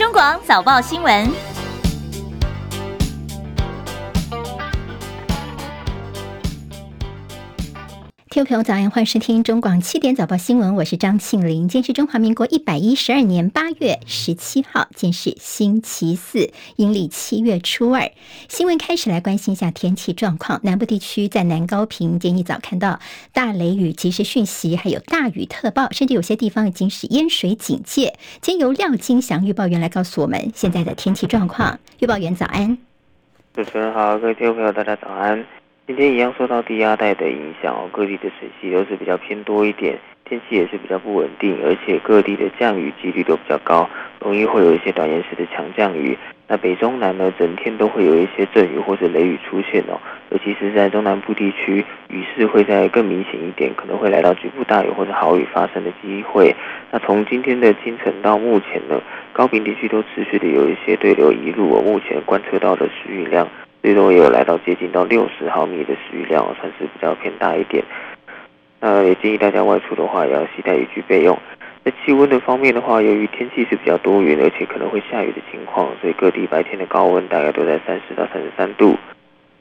中广早报新闻。听众朋友早安，欢迎收听中广七点早报新闻，我是张庆玲。今天是中华民国一百一十二年八月十七号，今天是星期四，阴历七月初二。新闻开始来关心一下天气状况。南部地区在南高屏，今天一早看到大雷雨即时讯息，还有大雨特报，甚至有些地方已经是淹水警戒。今天由廖金祥预报员来告诉我们现在的天气状况。预报员早安，主持人好，各位听众朋友大家早安。今天一样受到低压带的影响哦，各地的水系都是比较偏多一点，天气也是比较不稳定，而且各地的降雨几率都比较高，容易会有一些短延时的强降雨。那北中南呢，整天都会有一些阵雨或者雷雨出现哦，尤其是在中南部地区，雨势会再更明显一点，可能会来到局部大雨或者豪雨发生的机会。那从今天的清晨到目前呢，高屏地区都持续的有一些对流移入，我目前观测到的雨量。最多也有来到接近到六十毫米的时雨量，算是比较偏大一点。那也建议大家外出的话，也要携带雨具备用。在气温的方面的话，由于天气是比较多云，而且可能会下雨的情况，所以各地白天的高温大概都在三十到三十三度。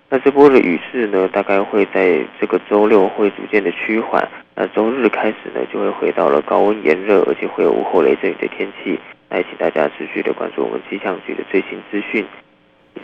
那这波的雨势呢，大概会在这个周六会逐渐的趋缓。那周日开始呢，就会回到了高温炎热，而且会有午后雷阵雨的天气。那也请大家持续的关注我们气象局的最新资讯。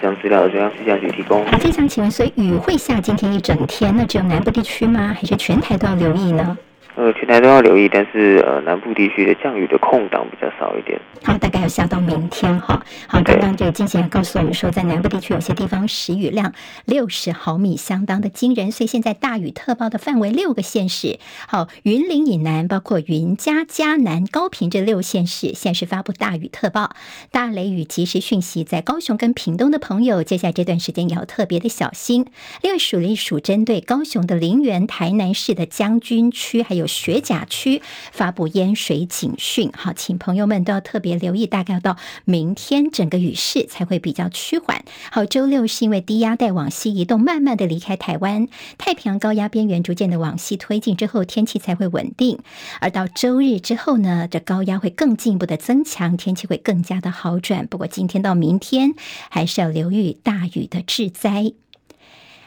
将资料中央气象局提供。好，非常请问，所以雨会下今天一整天？那只有南部地区吗？还是全台都要留意呢？呃，全台都要留意，但是呃，南部地区的降雨的空档比较少一点。好，大概要下到明天哈。好，刚刚这个金贤也告诉我们说，在南部地区有些地方时雨量六十毫米，相当的惊人。所以现在大雨特报的范围六个县市，好，云林以南包括云嘉、嘉南、高平这六县市，现时发布大雨特报，大雷雨及时讯息，在高雄跟屏东的朋友，接下来这段时间也要特别的小心。另外，属于属针对高雄的林园、台南市的将军区，还有。学甲区发布淹水警讯，好，请朋友们都要特别留意，大概要到明天整个雨势才会比较趋缓。好，周六是因为低压带往西移动，慢慢的离开台湾，太平洋高压边缘逐渐的往西推进之后，天气才会稳定。而到周日之后呢，这高压会更进一步的增强，天气会更加的好转。不过今天到明天还是要留意大雨的致灾。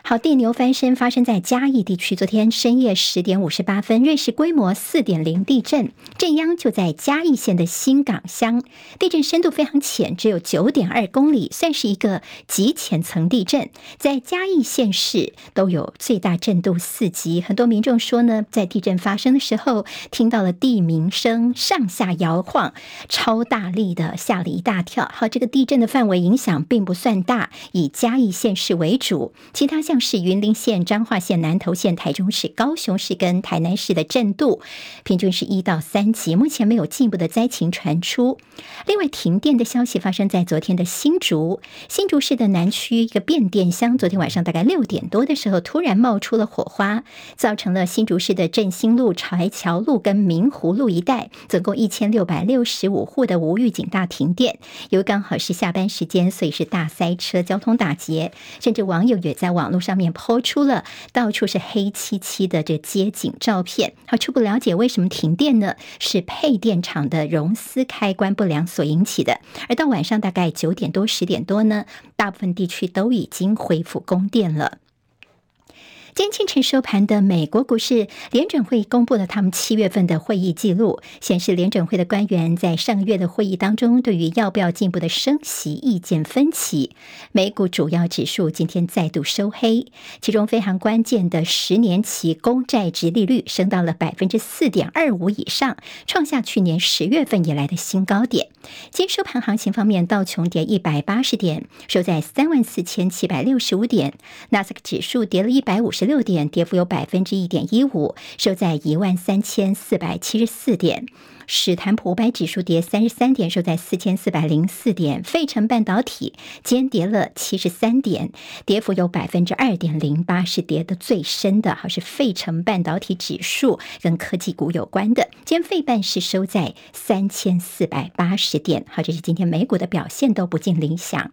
好，地牛翻身发生在嘉义地区。昨天深夜十点五十八分，瑞士规模四点零地震，震央就在嘉义县的新港乡，地震深度非常浅，只有九点二公里，算是一个极浅层地震。在嘉义县市都有最大震度四级。很多民众说呢，在地震发生的时候，听到了地鸣声，上下摇晃，超大力的，吓了一大跳。好，这个地震的范围影响并不算大，以嘉义县市为主，其他像。是云林县、彰化县、南投县、台中市、高雄市跟台南市的震度平均是一到三级，目前没有进一步的灾情传出。另外，停电的消息发生在昨天的新竹，新竹市的南区一个变电箱，昨天晚上大概六点多的时候突然冒出了火花，造成了新竹市的振兴路、柴桥路跟明湖路一带，总共一千六百六十五户的无预警大停电。由于刚好是下班时间，所以是大塞车，交通打结，甚至网友也在网络上。面抛出了到处是黑漆漆的这街景照片，好，初步了解为什么停电呢？是配电厂的熔丝开关不良所引起的。而到晚上大概九点多、十点多呢，大部分地区都已经恢复供电了。今天清晨收盘的美国股市，联准会公布了他们七月份的会议记录，显示联准会的官员在上个月的会议当中，对于要不要进一步的升息意见分歧。美股主要指数今天再度收黑，其中非常关键的十年期公债殖利率升到了百分之四点二五以上，创下去年十月份以来的新高点。今收盘行情方面，道琼跌一百八十点，收在三万四千七百六十五点；纳斯克指数跌了一百五十。六点，跌幅有百分之一点一五，收在一万三千四百七十四点。史坦普五百指数跌三十三点，收在四千四百零四点。费城半导体今天跌了七十三点，跌幅有百分之二点零八，是跌的最深的。好，是费城半导体指数跟科技股有关的。今天费半是收在三千四百八十点。好，这是今天美股的表现都不尽理想。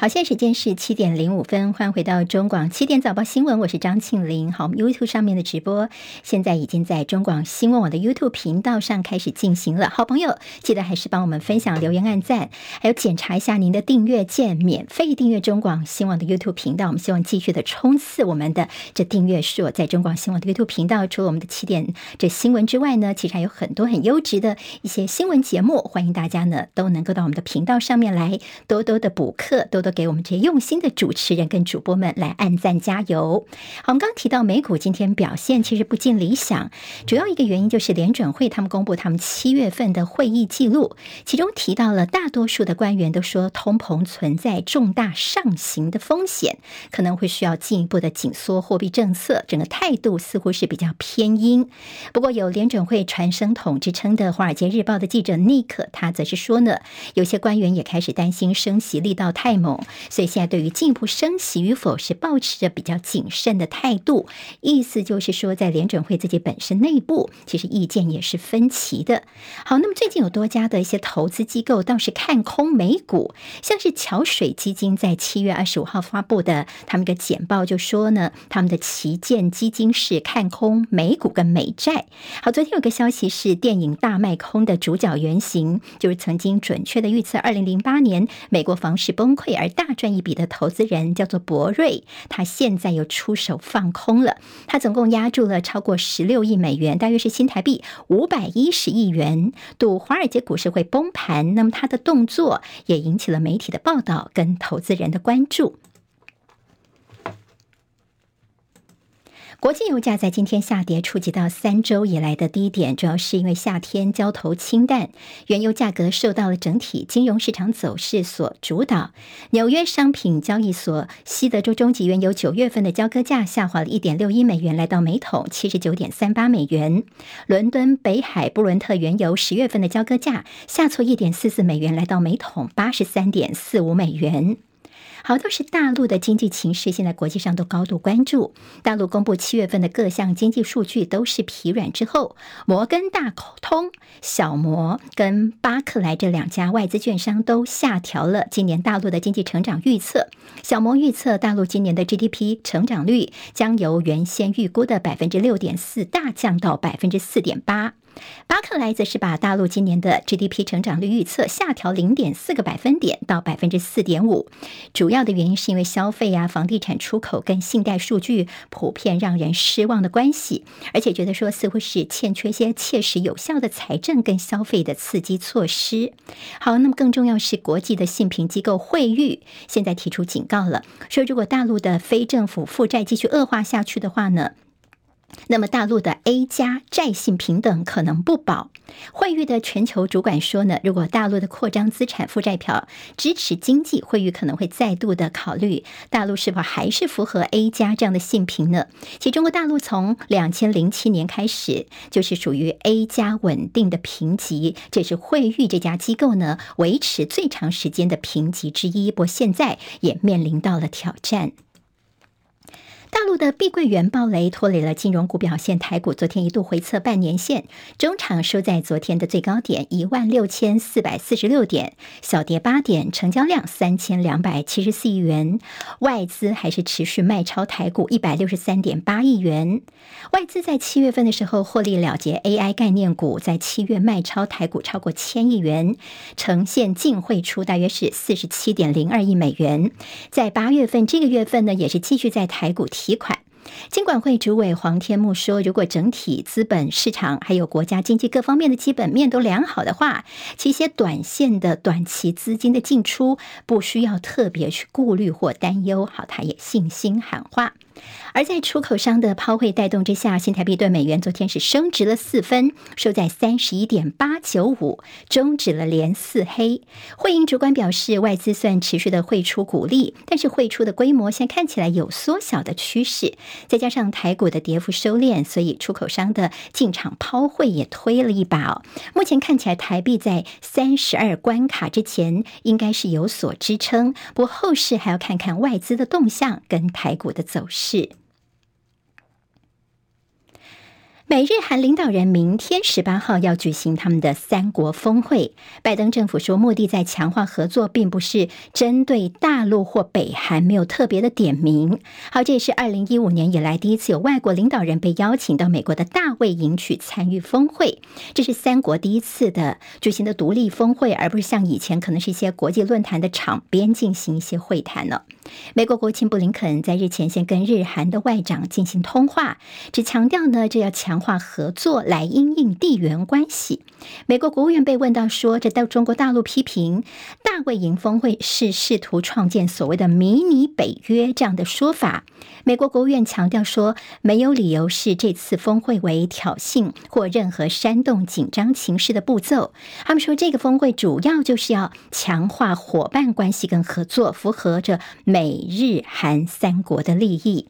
好，现在时间是七点零五分，欢迎回到中广七点早报新闻，我是张庆玲。好，我们 YouTube 上面的直播现在已经在中广新闻网的 YouTube 频道上开始进行了。好朋友，记得还是帮我们分享、留言、按赞，还有检查一下您的订阅键，免费订阅中广新闻网的 YouTube 频道。我们希望继续的冲刺我们的这订阅数，在中广新闻网的 YouTube 频道，除了我们的七点这新闻之外呢，其实还有很多很优质的一些新闻节目，欢迎大家呢都能够到我们的频道上面来多多的补课，多多。给我们这些用心的主持人跟主播们来按赞加油。好，我们刚提到美股今天表现其实不尽理想，主要一个原因就是联准会他们公布他们七月份的会议记录，其中提到了大多数的官员都说通膨存在重大上行的风险，可能会需要进一步的紧缩货币政策，整个态度似乎是比较偏鹰。不过有联准会传声筒之称的《华尔街日报》的记者尼克，他则是说呢，有些官员也开始担心升息力道太猛。所以现在对于进一步升息与否是保持着比较谨慎的态度，意思就是说，在联准会自己本身内部，其实意见也是分歧的。好，那么最近有多家的一些投资机构倒是看空美股，像是桥水基金在七月二十五号发布的他们的简报就说呢，他们的旗舰基金是看空美股跟美债。好，昨天有个消息是电影大卖空的主角原型，就是曾经准确的预测二零零八年美国房市崩溃而。大赚一笔的投资人叫做博瑞，他现在又出手放空了。他总共压住了超过十六亿美元，大约是新台币五百一十亿元，赌华尔街股市会崩盘。那么他的动作也引起了媒体的报道跟投资人的关注。国际油价在今天下跌，触及到三周以来的低点，主要是因为夏天交投清淡，原油价格受到了整体金融市场走势所主导。纽约商品交易所西德州中级原油九月份的交割价下滑了一点六一美元，来到每桶七十九点三八美元。伦敦北海布伦特原油十月份的交割价下挫一点四四美元，来到每桶八十三点四五美元。好，都是大陆的经济情势，现在国际上都高度关注。大陆公布七月份的各项经济数据都是疲软之后，摩根大通、小摩跟巴克莱这两家外资券商都下调了今年大陆的经济成长预测。小摩预测大陆今年的 GDP 成长率将由原先预估的百分之六点四大降到百分之四点八。巴克莱则是把大陆今年的 GDP 成长率预测下调零点四个百分点到百分之四点五，主要的原因是因为消费啊、房地产出口跟信贷数据普遍让人失望的关系，而且觉得说似乎是欠缺些切实有效的财政跟消费的刺激措施。好，那么更重要是国际的信评机构惠誉现在提出警告了，说如果大陆的非政府负债继续恶化下去的话呢，那么大陆的 A 加债信平等可能不保。惠誉的全球主管说呢，如果大陆的扩张资产负债表支持经济，惠誉可能会再度的考虑大陆是否还是符合 A 加这样的信评呢？其实中国大陆从两千零七年开始就是属于 A 加稳定的评级，这是惠誉这家机构呢维持最长时间的评级之一。不过现在也面临到了挑战。大陆的碧桂园暴雷拖累了金融股表现，台股昨天一度回测半年线，中场收在昨天的最高点一万六千四百四十六点，小跌八点，成交量三千两百七十四亿元，外资还是持续卖超台股一百六十三点八亿元。外资在七月份的时候获利了结 AI 概念股，在七月卖超台股超过千亿元，呈现净汇出大约是四十七点零二亿美元。在八月份这个月份呢，也是继续在台股。提款，金管会主委黄天木说，如果整体资本市场还有国家经济各方面的基本面都良好的话，其些短线的短期资金的进出不需要特别去顾虑或担忧。好，他也信心喊话。而在出口商的抛汇带动之下，新台币兑美元昨天是升值了四分，收在三十一点八九五，终止了连四黑。汇银主管表示，外资算持续的汇出股利，但是汇出的规模现在看起来有缩小的趋势，再加上台股的跌幅收敛，所以出口商的进场抛汇也推了一把哦。目前看起来台币在三十二关卡之前应该是有所支撑，不过后市还要看看外资的动向跟台股的走势。 시. 美日韩领导人明天十八号要举行他们的三国峰会。拜登政府说，目的在强化合作，并不是针对大陆或北韩，没有特别的点名。好，这也是二零一五年以来第一次有外国领导人被邀请到美国的大卫营去参与峰会。这是三国第一次的举行的独立峰会，而不是像以前可能是一些国际论坛的场边进行一些会谈了。美国国务卿布林肯在日前先跟日韩的外长进行通话，只强调呢，这要强。化合作来因应地缘关系。美国国务院被问到说，这到中国大陆批评大卫营峰会是试图创建所谓的迷你北约这样的说法。美国国务院强调说，没有理由视这次峰会为挑衅或任何煽动紧张情势的步骤。他们说，这个峰会主要就是要强化伙伴关系跟合作，符合着美日韩三国的利益。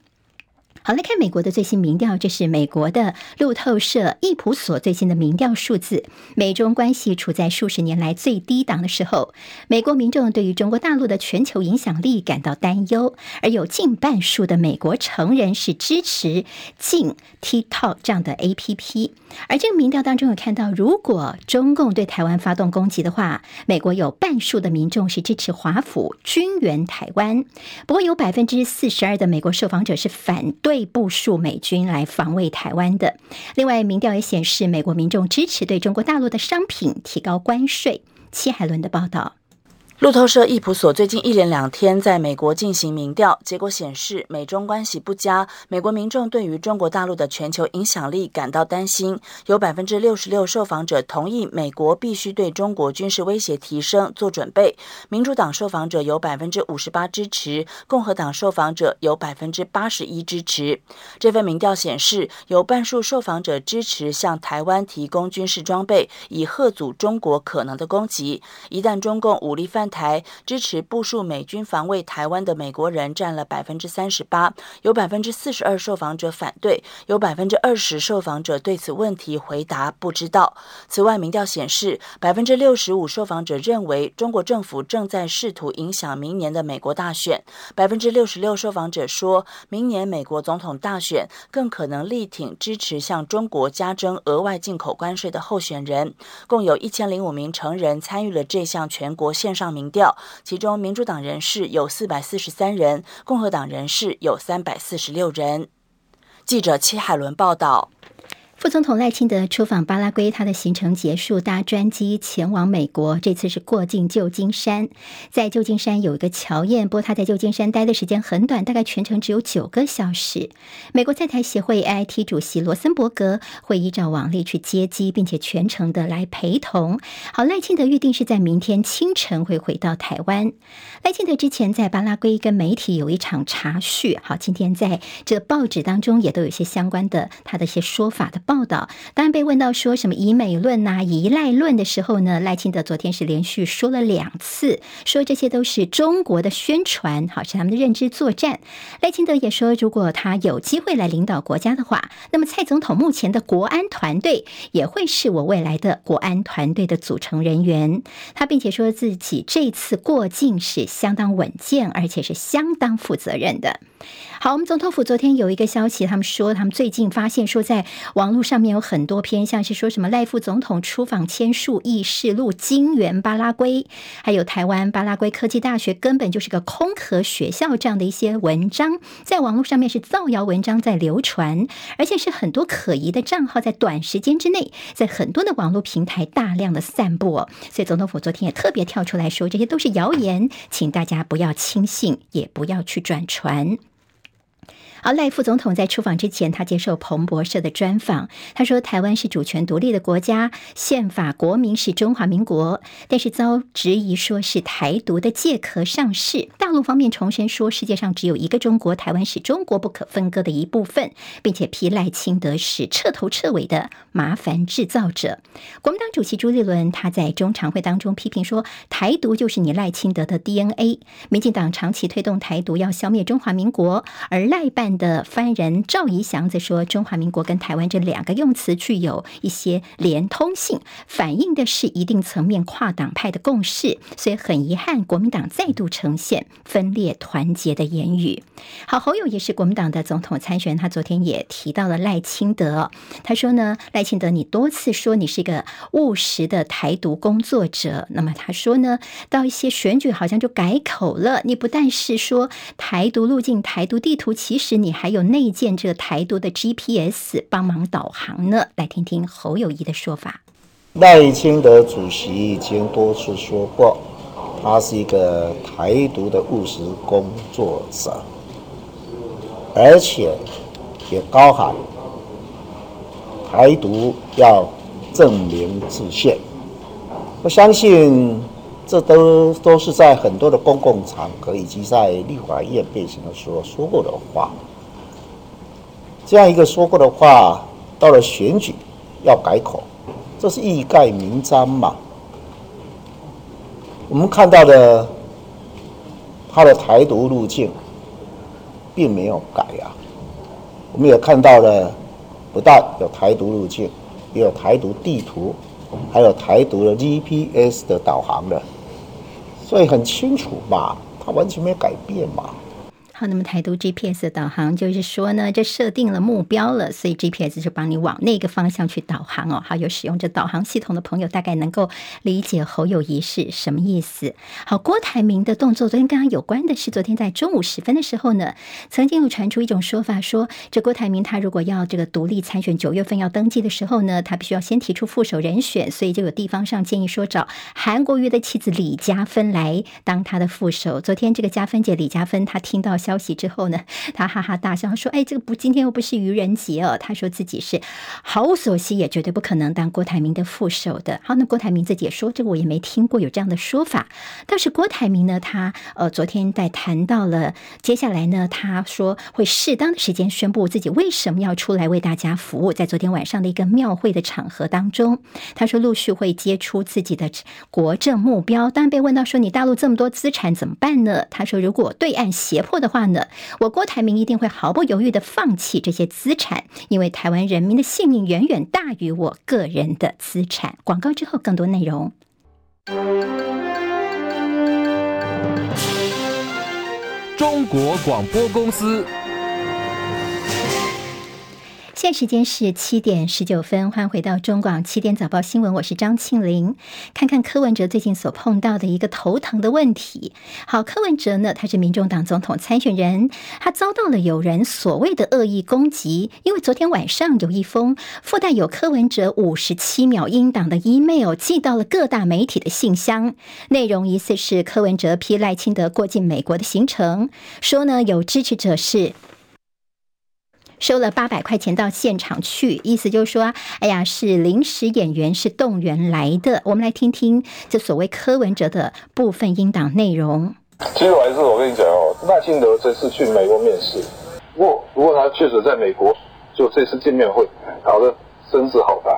好，来看美国的最新民调，这是美国的路透社易普所最新的民调数字。美中关系处在数十年来最低档的时候，美国民众对于中国大陆的全球影响力感到担忧，而有近半数的美国成人是支持禁 TikTok 这样的 APP。而这个民调当中有看到，如果中共对台湾发动攻击的话，美国有半数的民众是支持华府军援台湾。不过有百分之四十二的美国受访者是反对。对部署美军来防卫台湾的。另外，民调也显示，美国民众支持对中国大陆的商品提高关税。戚海伦的报道。路透社易普所最近一连两天在美国进行民调，结果显示美中关系不佳，美国民众对于中国大陆的全球影响力感到担心。有百分之六十六受访者同意美国必须对中国军事威胁提升做准备。民主党受访者有百分之五十八支持，共和党受访者有百分之八十一支持。这份民调显示，有半数受访者支持向台湾提供军事装备，以吓阻中国可能的攻击。一旦中共武力犯台支持部署美军防卫台湾的美国人占了百分之三十八，有百分之四十二受访者反对，有百分之二十受访者对此问题回答不知道。此外，民调显示，百分之六十五受访者认为中国政府正在试图影响明年的美国大选，百分之六十六受访者说明年美国总统大选更可能力挺支持向中国加征额外进口关税的候选人。共有一千零五名成人参与了这项全国线上民民调，其中民主党人士有四百四十三人，共和党人士有三百四十六人。记者戚海伦报道。副总统赖清德出访巴拉圭，他的行程结束，搭专机前往美国。这次是过境旧金山，在旧金山有一个乔宴，不过他在旧金山待的时间很短，大概全程只有九个小时。美国在台协会 AIT 主席罗森伯格会依照往例去接机，并且全程的来陪同。好，赖清德预定是在明天清晨会回到台湾。赖清德之前在巴拉圭跟媒体有一场茶叙，好，今天在这报纸当中也都有一些相关的他的一些说法的。报道，当然被问到说什么以美论呐、啊、以赖论的时候呢，赖清德昨天是连续说了两次，说这些都是中国的宣传，好，是他们的认知作战。赖清德也说，如果他有机会来领导国家的话，那么蔡总统目前的国安团队也会是我未来的国安团队的组成人员。他并且说自己这次过境是相当稳健，而且是相当负责任的。好，我们总统府昨天有一个消息，他们说他们最近发现说，在网络上面有很多篇，像是说什么赖副总统出访签署议事录，金元巴拉圭，还有台湾巴拉圭科技大学根本就是个空壳学校这样的一些文章，在网络上面是造谣文章在流传，而且是很多可疑的账号在短时间之内，在很多的网络平台大量的散布，所以总统府昨天也特别跳出来说，这些都是谣言，请大家不要轻信，也不要去转传。而赖副总统在出访之前，他接受彭博社的专访，他说：“台湾是主权独立的国家，宪法国名是中华民国，但是遭质疑说是台独的借壳上市。大陆方面重申说，世界上只有一个中国，台湾是中国不可分割的一部分，并且批赖清德是彻头彻尾的麻烦制造者。”国民党主席朱立伦他在中常会当中批评说：“台独就是你赖清德的 DNA。民进党长期推动台独，要消灭中华民国，而赖办。”的发言人赵怡祥则说，中华民国跟台湾这两个用词具有一些连通性，反映的是一定层面跨党派的共识，所以很遗憾，国民党再度呈现分裂团结的言语。好，侯友也是国民党的总统参选，他昨天也提到了赖清德，他说呢，赖清德你多次说你是一个务实的台独工作者，那么他说呢，到一些选举好像就改口了，你不但是说台独路径、台独地图，其实你还有内建这台独的 GPS 帮忙导航呢。来听听侯友宜的说法。赖清德主席已经多次说过，他是一个台独的务实工作者，而且也高喊台独要正名自宪。我相信。这都都是在很多的公共场合以及在立法院背景的时候说过的话。这样一个说过的话，到了选举要改口，这是义盖弥彰嘛。我们看到的他的台独路径并没有改啊。我们也看到了，不但有台独路径，也有台独地图，还有台独的 GPS 的导航的。所以很清楚嘛，他完全没有改变嘛。好，那么台独 GPS 的导航就是说呢，这设定了目标了，所以 GPS 就帮你往那个方向去导航哦。好，有使用这导航系统的朋友，大概能够理解侯友谊是什么意思。好，郭台铭的动作，昨天刚刚有关的是，昨天在中午时分的时候呢，曾经有传出一种说法，说这郭台铭他如果要这个独立参选，九月份要登记的时候呢，他必须要先提出副手人选，所以就有地方上建议说找韩国瑜的妻子李佳芬来当他的副手。昨天这个佳芬姐李佳芬，她听到消消息之后呢，他哈哈大笑说：“哎，这个不，今天又不是愚人节哦。”他说自己是毫无所惜，也绝对不可能当郭台铭的副手的。好，那郭台铭自己也说：“这个我也没听过有这样的说法。”倒是郭台铭呢，他呃昨天在谈到了接下来呢，他说会适当的时间宣布自己为什么要出来为大家服务。在昨天晚上的一个庙会的场合当中，他说陆续会接出自己的国政目标。当然被问到说：“你大陆这么多资产怎么办呢？”他说：“如果对岸胁迫的话。”呢，我郭台铭一定会毫不犹豫的放弃这些资产，因为台湾人民的性命远远大于我个人的资产。广告之后更多内容。中国广播公司。现在时间是七点十九分，欢迎回到中广七点早报新闻，我是张庆玲。看看柯文哲最近所碰到的一个头疼的问题。好，柯文哲呢，他是民众党总统参选人，他遭到了有人所谓的恶意攻击，因为昨天晚上有一封附带有柯文哲五十七秒音档的 email 寄到了各大媒体的信箱，内容疑似是柯文哲批赖清德过境美国的行程，说呢有支持者是。收了八百块钱到现场去，意思就是说，哎呀，是临时演员，是动员来的。我们来听听这所谓柯文哲的部分音档内容。其实我还是我跟你讲哦，赖清德这次去美国面试，不过不过他确实在美国，就这次见面会搞得声势好大，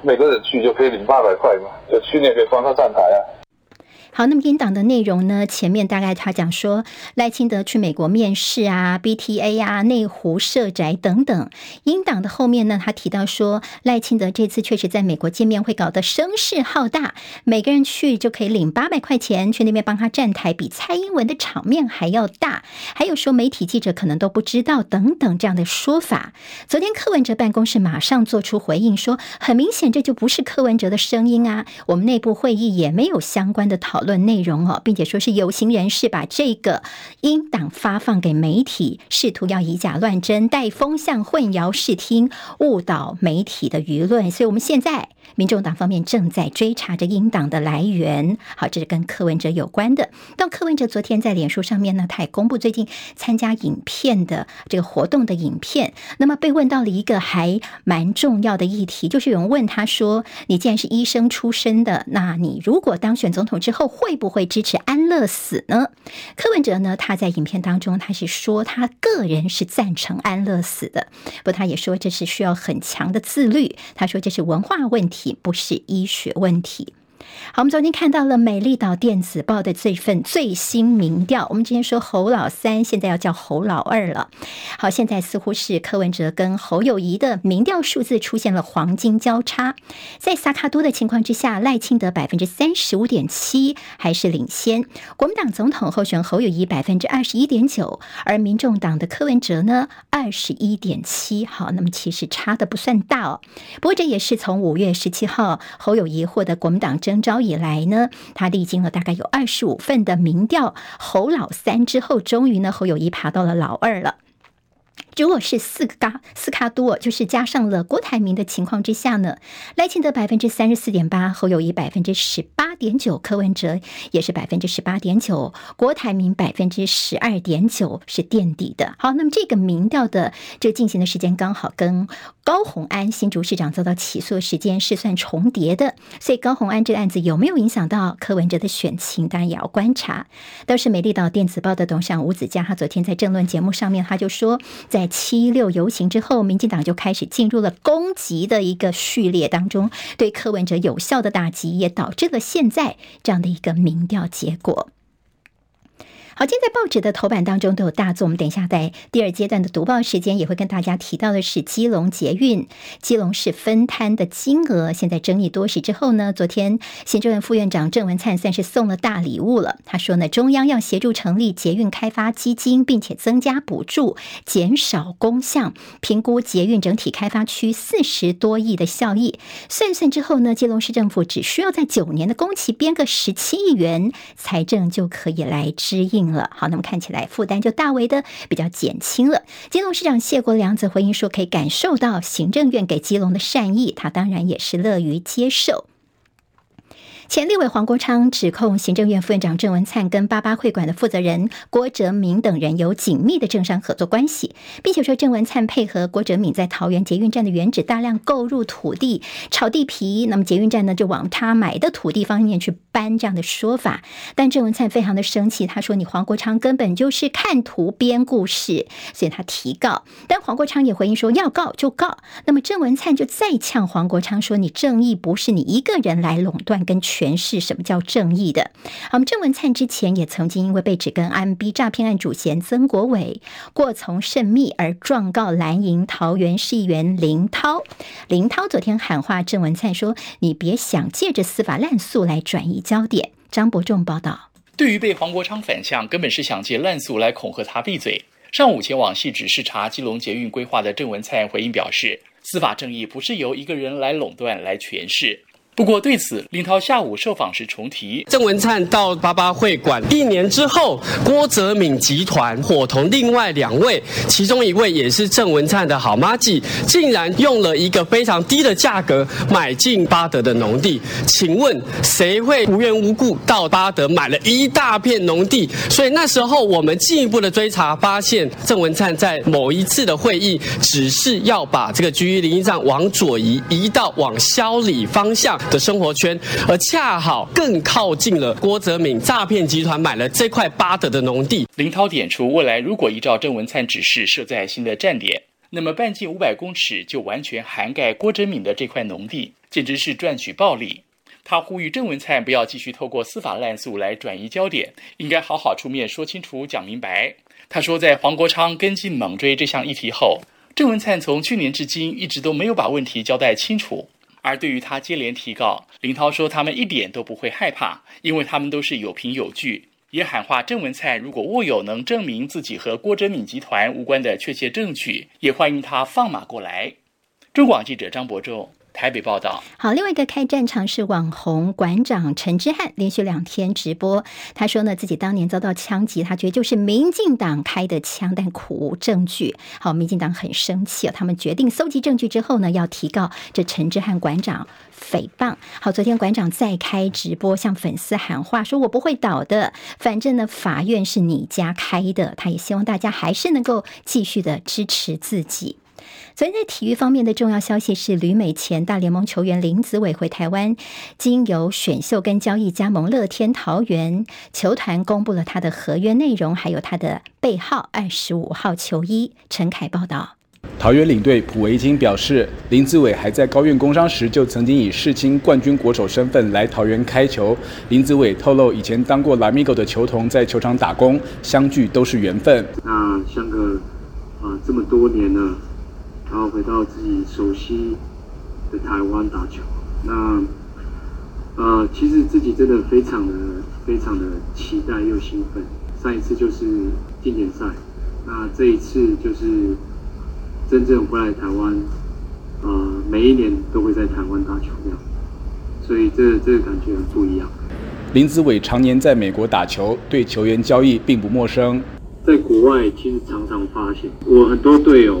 每个人去就可以领八百块嘛，就去年可以帮他站台啊。好，那么英党的内容呢？前面大概他讲说赖清德去美国面试啊，BTA 啊，内湖社宅等等。英党的后面呢，他提到说赖清德这次确实在美国见面会搞得声势浩大，每个人去就可以领八百块钱，去那边帮他站台，比蔡英文的场面还要大。还有说媒体记者可能都不知道等等这样的说法。昨天柯文哲办公室马上做出回应说，很明显这就不是柯文哲的声音啊，我们内部会议也没有相关的讨论。论内容哦，并且说是有心人士把这个英党发放给媒体，试图要以假乱真、带风向、混淆视听、误导媒体的舆论。所以，我们现在民众党方面正在追查着英党的来源。好，这是跟柯文哲有关的。但柯文哲昨天在脸书上面呢，他也公布最近参加影片的这个活动的影片。那么被问到了一个还蛮重要的议题，就是有人问他说：“你既然是医生出身的，那你如果当选总统之后，会不会支持安乐死呢？柯文哲呢？他在影片当中，他是说他个人是赞成安乐死的，不过他也说这是需要很强的自律。他说这是文化问题，不是医学问题。好，我们昨天看到了《美丽岛电子报》的这份最新民调。我们之前说侯老三，现在要叫侯老二了。好，现在似乎是柯文哲跟侯友谊的民调数字出现了黄金交叉。在萨卡多的情况之下，赖清德百分之三十五点七还是领先。国民党总统候选侯友谊百分之二十一点九，而民众党的柯文哲呢二十一点七。好，那么其实差的不算大哦。不过这也是从五月十七号侯友谊获得国民党征招以来呢，他历经了大概有二十五份的民调，侯老三之后，终于呢，侯友谊爬到了老二了。如果是四个嘎四卡多，就是加上了郭台铭的情况之下呢，赖清德百分之三十四点八，侯友谊百分之十八点九，柯文哲也是百分之十八点九，郭台铭百分之十二点九是垫底的。好，那么这个民调的这进行的时间刚好跟高虹安新竹市长遭到起诉的时间是算重叠的，所以高虹安这个案子有没有影响到柯文哲的选情，当然也要观察。倒是美丽岛电子报的董事长吴子嘉，他昨天在政论节目上面他就说，在七六游行之后，民进党就开始进入了攻击的一个序列当中，对柯文哲有效的打击，也导致了现在这样的一个民调结果。好，今天在报纸的头版当中都有大作。我们等一下在第二阶段的读报时间，也会跟大家提到的是基隆捷运、基隆市分摊的金额，现在争议多时之后呢，昨天行政院副院长郑文灿算是送了大礼物了。他说呢，中央要协助成立捷运开发基金，并且增加补助，减少工项，评估捷运整体开发区四十多亿的效益。算算之后呢，基隆市政府只需要在九年的工期编个十七亿元，财政就可以来支应。好，那么看起来负担就大为的比较减轻了。基隆市长谢国良则回应说，可以感受到行政院给基隆的善意，他当然也是乐于接受。前立委黄国昌指控行政院副院长郑文灿跟八八会馆的负责人郭哲敏等人有紧密的政商合作关系，并且说郑文灿配合郭哲敏在桃园捷运站的原址大量购入土地炒地皮，那么捷运站呢就往他买的土地方面去搬这样的说法。但郑文灿非常的生气，他说：“你黄国昌根本就是看图编故事。”所以他提告，但黄国昌也回应说：“要告就告。”那么郑文灿就再呛黄国昌说：“你正义不是你一个人来垄断跟权。”诠释什么叫正义的？我们郑文灿之前也曾经因为被指跟 M B 诈骗案主嫌曾国伟过从甚密而状告蓝营桃园市议员林涛。林涛昨天喊话郑文灿说：“你别想借着司法滥诉来转移焦点。”张伯仲报道。对于被黄国昌反呛，根本是想借滥诉来恐吓他闭嘴。上午前往汐止视察基隆捷运规划的郑文灿回应表示：“司法正义不是由一个人来垄断来诠释。”不过对此，林涛下午受访时重提，郑文灿到八八会馆一年之后，郭哲敏集团伙同另外两位，其中一位也是郑文灿的好麻吉，竟然用了一个非常低的价格买进巴德的农地。请问谁会无缘无故到巴德买了一大片农地？所以那时候我们进一步的追查，发现郑文灿在某一次的会议，只是要把这个局域名义上往左移，移到往萧里方向。的生活圈，而恰好更靠近了郭泽敏诈骗集团买了这块八德的农地。林涛点出，未来如果依照郑文灿指示设在新的站点，那么半径五百公尺就完全涵盖郭泽敏的这块农地，简直是赚取暴利。他呼吁郑文灿不要继续透过司法滥诉来转移焦点，应该好好出面说清楚、讲明白。他说，在黄国昌跟进猛追这项议题后，郑文灿从去年至今一直都没有把问题交代清楚。而对于他接连提告，林涛说他们一点都不会害怕，因为他们都是有凭有据，也喊话郑文灿如果握有能证明自己和郭哲敏集团无关的确切证据，也欢迎他放马过来。中广记者张博仲。台北报道。好，另外一个开战场是网红馆长陈之汉，连续两天直播，他说呢，自己当年遭到枪击，他觉得就是民进党开的枪，但苦无证据。好，民进党很生气，他们决定搜集证据之后呢，要提告这陈之汉馆长诽谤。好，昨天馆长再开直播，向粉丝喊话，说我不会倒的，反正呢，法院是你家开的，他也希望大家还是能够继续的支持自己。昨天在体育方面的重要消息是，旅美前大联盟球员林子伟回台湾，经由选秀跟交易加盟乐天桃园，球团公布了他的合约内容，还有他的背号二十五号球衣。陈凯报道。桃园领队普维金表示，林子伟还在高院工商时就曾经以世青冠军国手身份来桃园开球。林子伟透露，以前当过 Lamigo 的球童，在球场打工，相聚都是缘分。那相隔啊这么多年了，然后回到自己熟悉的台湾打球，那呃其实自己真的非常的非常的期待又兴奋。上一次就是经典赛，那这一次就是。真正回来台湾，呃，每一年都会在台湾打球这样，所以这、这个感觉很不一样。林子伟常年在美国打球，对球员交易并不陌生。在国外，其实常常发现，我很多队友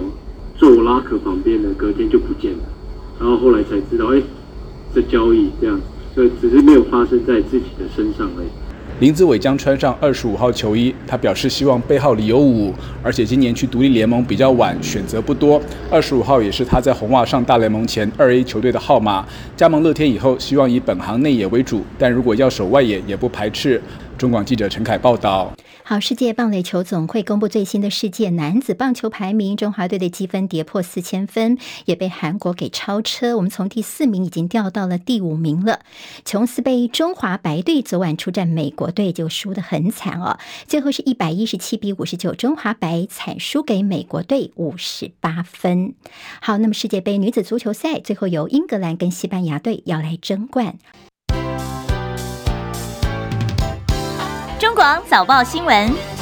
坐我拉克旁边的，隔天就不见了，然后后来才知道，哎，这交易这样，所以只是没有发生在自己的身上而已。林子伟将穿上二十五号球衣，他表示希望背号里有五，而且今年去独立联盟比较晚，选择不多。二十五号也是他在红袜上大联盟前二 A 球队的号码。加盟乐天以后，希望以本行内野为主，但如果要守外野也不排斥。中广记者陈凯报道。好，世界棒垒球总会公布最新的世界男子棒球排名，中华队的积分跌破四千分，也被韩国给超车。我们从第四名已经掉到了第五名了。琼斯杯中华白队昨晚出战美国队就输得很惨哦，最后是一百一十七比五十九，中华白惨输给美国队五十八分。好，那么世界杯女子足球赛最后由英格兰跟西班牙队要来争冠。中广早报新闻。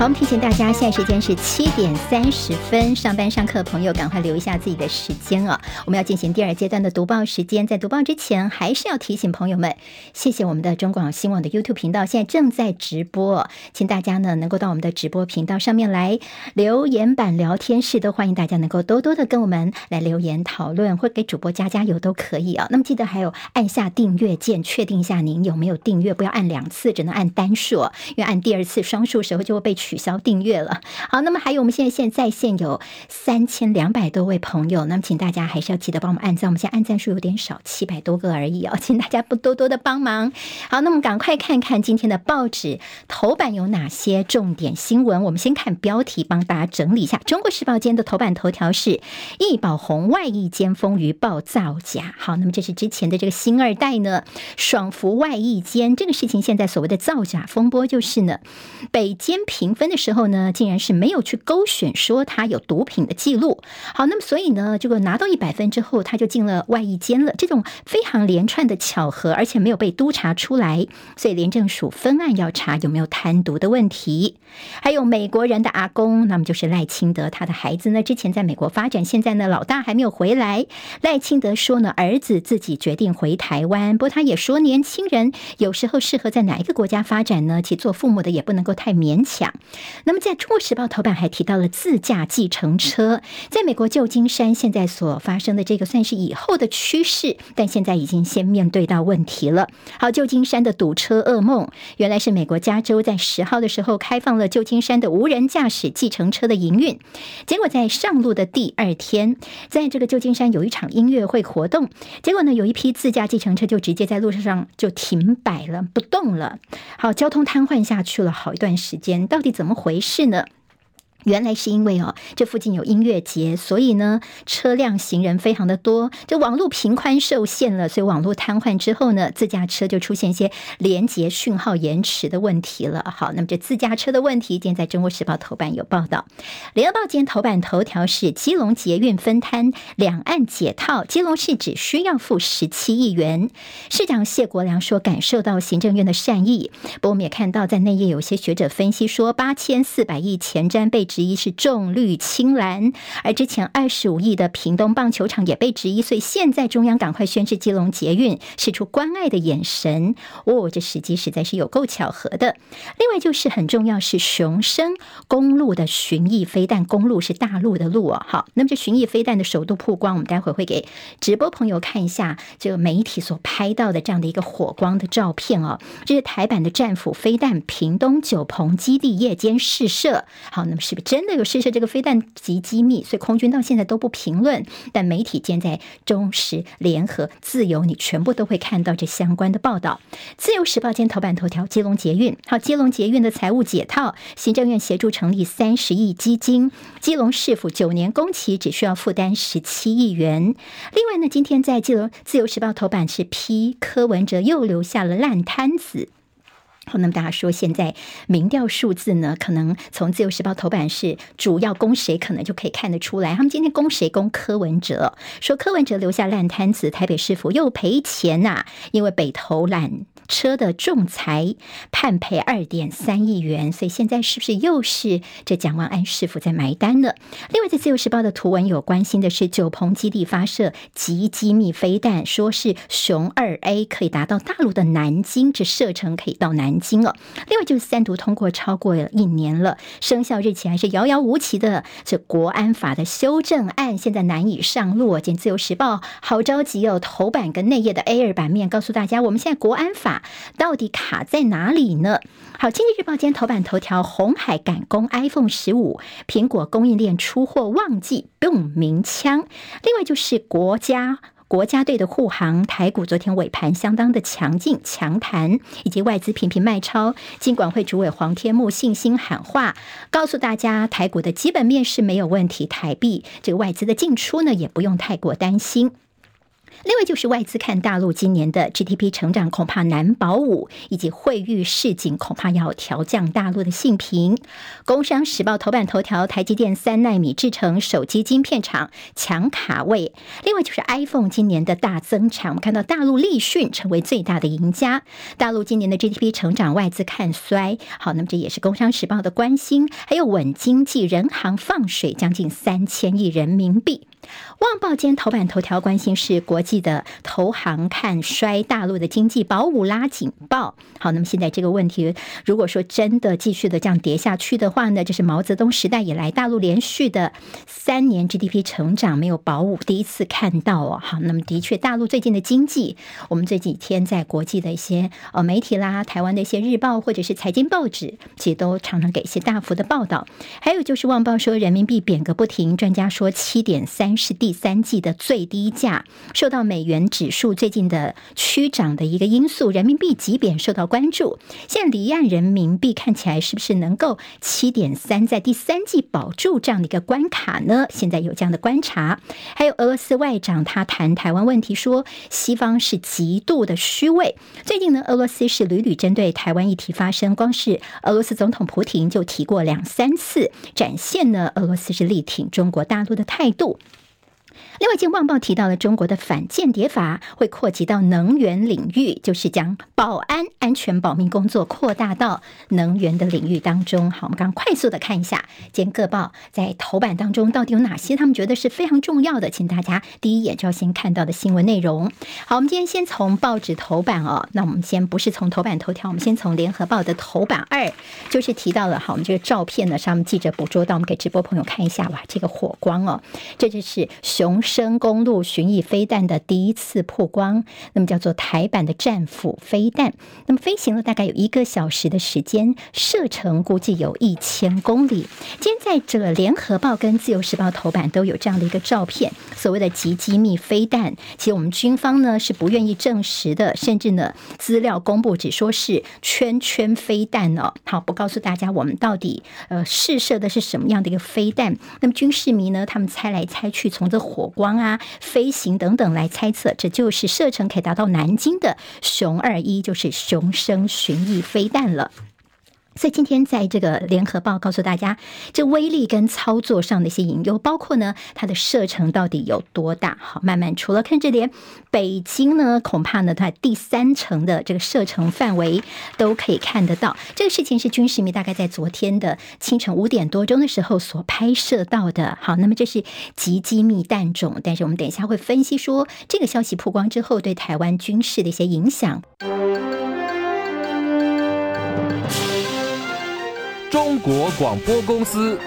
好，我们提醒大家，现在时间是七点三十分，上班上课的朋友赶快留一下自己的时间啊！我们要进行第二阶段的读报时间，在读报之前，还是要提醒朋友们，谢谢我们的中广新闻网的 YouTube 频道，现在正在直播，请大家呢能够到我们的直播频道上面来留言板聊天室，都欢迎大家能够多多的跟我们来留言讨论，或给主播加加油都可以啊！那么记得还有按下订阅键，确定一下您有没有订阅，不要按两次，只能按单数，因为按第二次双数时候就会被取。取消订阅了。好，那么还有我们现在现在在线有三千两百多位朋友，那么请大家还是要记得帮我们按赞。我们现在按赞数有点少，七百多个而已哦，请大家不多多的帮忙。好，那么赶快看看今天的报纸头版有哪些重点新闻。我们先看标题，帮大家整理一下。中国时报今天的头版头条是易宝红外役间风云爆造假。好，那么这是之前的这个星二代呢，爽服外役间这个事情，现在所谓的造假风波就是呢，北监评。分的时候呢，竟然是没有去勾选说他有毒品的记录。好，那么所以呢，这个拿到一百分之后，他就进了外役监了。这种非常连串的巧合，而且没有被督查出来，所以廉政署分案要查有没有贪渎的问题。还有美国人的阿公，那么就是赖清德，他的孩子呢，之前在美国发展，现在呢，老大还没有回来。赖清德说呢，儿子自己决定回台湾。不过他也说，年轻人有时候适合在哪一个国家发展呢？其实做父母的也不能够太勉强。那么，在中国时报头版还提到了自驾计程车，在美国旧金山现在所发生的这个算是以后的趋势，但现在已经先面对到问题了。好，旧金山的堵车噩梦，原来是美国加州在十号的时候开放了旧金山的无人驾驶计程车的营运，结果在上路的第二天，在这个旧金山有一场音乐会活动，结果呢，有一批自驾计程车就直接在路上就停摆了，不动了。好，交通瘫痪下去了好一段时间，到底怎么回事呢？原来是因为哦，这附近有音乐节，所以呢，车辆行人非常的多，这网络频宽受限了，所以网络瘫痪之后呢，自驾车就出现一些连接讯号延迟的问题了。好，那么这自驾车的问题，今天在中国时报头版有报道。联合报今天头版头条是基隆捷运分摊，两岸解套，基隆市只需要付十七亿元。市长谢国良说，感受到行政院的善意。不过我们也看到，在内页有些学者分析说，八千四百亿前瞻被。质疑是重绿轻蓝，而之前二十五亿的屏东棒球场也被质疑，所以现在中央赶快宣示基隆捷运，使出关爱的眼神。哦，这时机实在是有够巧合的。另外就是很重要是雄升公路的巡弋飞弹，公路是大陆的路哦。好，那么这巡弋飞弹的首度曝光，我们待会会给直播朋友看一下这个媒体所拍到的这样的一个火光的照片哦。这是台版的战斧飞弹屏东九鹏基地夜间试射。好，那么。是真的有试射这个飞弹极机密？所以空军到现在都不评论。但媒体间在中时、联合、自由，你全部都会看到这相关的报道。自由时报今天头版头条：基隆捷运，好，基隆捷运的财务解套，行政院协助成立三十亿基金，基隆市府九年工期只需要负担十七亿元。另外呢，今天在基隆自由时报头版是批柯文哲又留下了烂摊子。那么大家说，现在民调数字呢，可能从自由时报头版是主要攻谁，可能就可以看得出来。他们今天攻谁？攻柯文哲，说柯文哲留下烂摊子，台北市府又赔钱呐、因为北投烂车的仲裁判赔二点三亿元，所以现在是不是又是这蒋万安是否在埋单呢？另外，在自由时报的图文有关心的是九鹏基地发射极机密飞弹，说是雄二 A 可以达到大陆的南京，这射程可以到南。京了，另外就是三读通过超过一年了，生效日期还是遥遥无期的。这国安法的修正案现在难以上路。见自由时报好着急哦，头版跟内页的 A 二版面告诉大家，我们现在国安法到底卡在哪里呢？好，经济日报今天头版头条：红海赶工 iPhone 十五，苹果供应链出货旺季，用鸣枪。另外就是国家。国家队的护航，台股昨天尾盘相当的强劲强弹，以及外资频频卖超。金管会主委黄天木信心喊话，告诉大家台股的基本面是没有问题，台币这个外资的进出呢，也不用太过担心。另外就是外资看大陆今年的 GDP 成长恐怕难保五，以及惠誉市井恐怕要调降大陆的性评。工商时报头版头条：台积电三奈米制成手机晶片厂抢卡位。另外就是 iPhone 今年的大增产，我们看到大陆立讯成为最大的赢家。大陆今年的 GDP 成长外资看衰，好，那么这也是工商时报的关心。还有稳经济，人行放水将近三千亿人民币。旺报今天头版头条关心是国际的投行看衰大陆的经济，保五拉警报。好，那么现在这个问题，如果说真的继续的这样跌下去的话呢，这是毛泽东时代以来大陆连续的三年 GDP 成长没有保五，第一次看到哦。好，那么的确，大陆最近的经济，我们这几天在国际的一些呃媒体啦，台湾的一些日报或者是财经报纸，其实都常常给一些大幅的报道。还有就是旺报说人民币贬个不停，专家说七点三。是第三季的最低价，受到美元指数最近的趋涨的一个因素，人民币急贬受到关注。现在离岸人民币看起来是不是能够七点三在第三季保住这样的一个关卡呢？现在有这样的观察。还有俄罗斯外长他谈台湾问题，说西方是极度的虚伪。最近呢，俄罗斯是屡屡针对台湾议题发声，光是俄罗斯总统普亭就提过两三次，展现呢俄罗斯是力挺中国大陆的态度。另外，今《旺报》提到了中国的反间谍法会扩及到能源领域，就是将保安、安全保密工作扩大到能源的领域当中。好，我们刚快速的看一下，今天各报在头版当中到底有哪些他们觉得是非常重要的，请大家第一眼就要先看到的新闻内容。好，我们今天先从报纸头版哦，那我们先不是从头版头条，我们先从《联合报》的头版二，就是提到了好，我们这个照片呢，上面记者捕捉到，我们给直播朋友看一下哇，这个火光哦，这就是熊。深公路巡弋飞弹的第一次曝光，那么叫做台版的战斧飞弹，那么飞行了大概有一个小时的时间，射程估计有一千公里。今天在这个联合报跟自由时报头版都有这样的一个照片，所谓的极机密飞弹，其实我们军方呢是不愿意证实的，甚至呢资料公布只说是圈圈飞弹哦，好，不告诉大家我们到底呃试射的是什么样的一个飞弹。那么军事迷呢，他们猜来猜去，从这火。光啊，飞行等等来猜测，这就是射程可以达到南京的熊二一，就是熊生巡弋飞弹了。所以今天在这个联合报告诉大家，这威力跟操作上的一些隐忧，包括呢它的射程到底有多大？好，慢慢除了看这点，北京呢恐怕呢它第三层的这个射程范围都可以看得到。这个事情是军事迷大概在昨天的清晨五点多钟的时候所拍摄到的。好，那么这是极机密弹种，但是我们等一下会分析说这个消息曝光之后对台湾军事的一些影响。中国广播公司。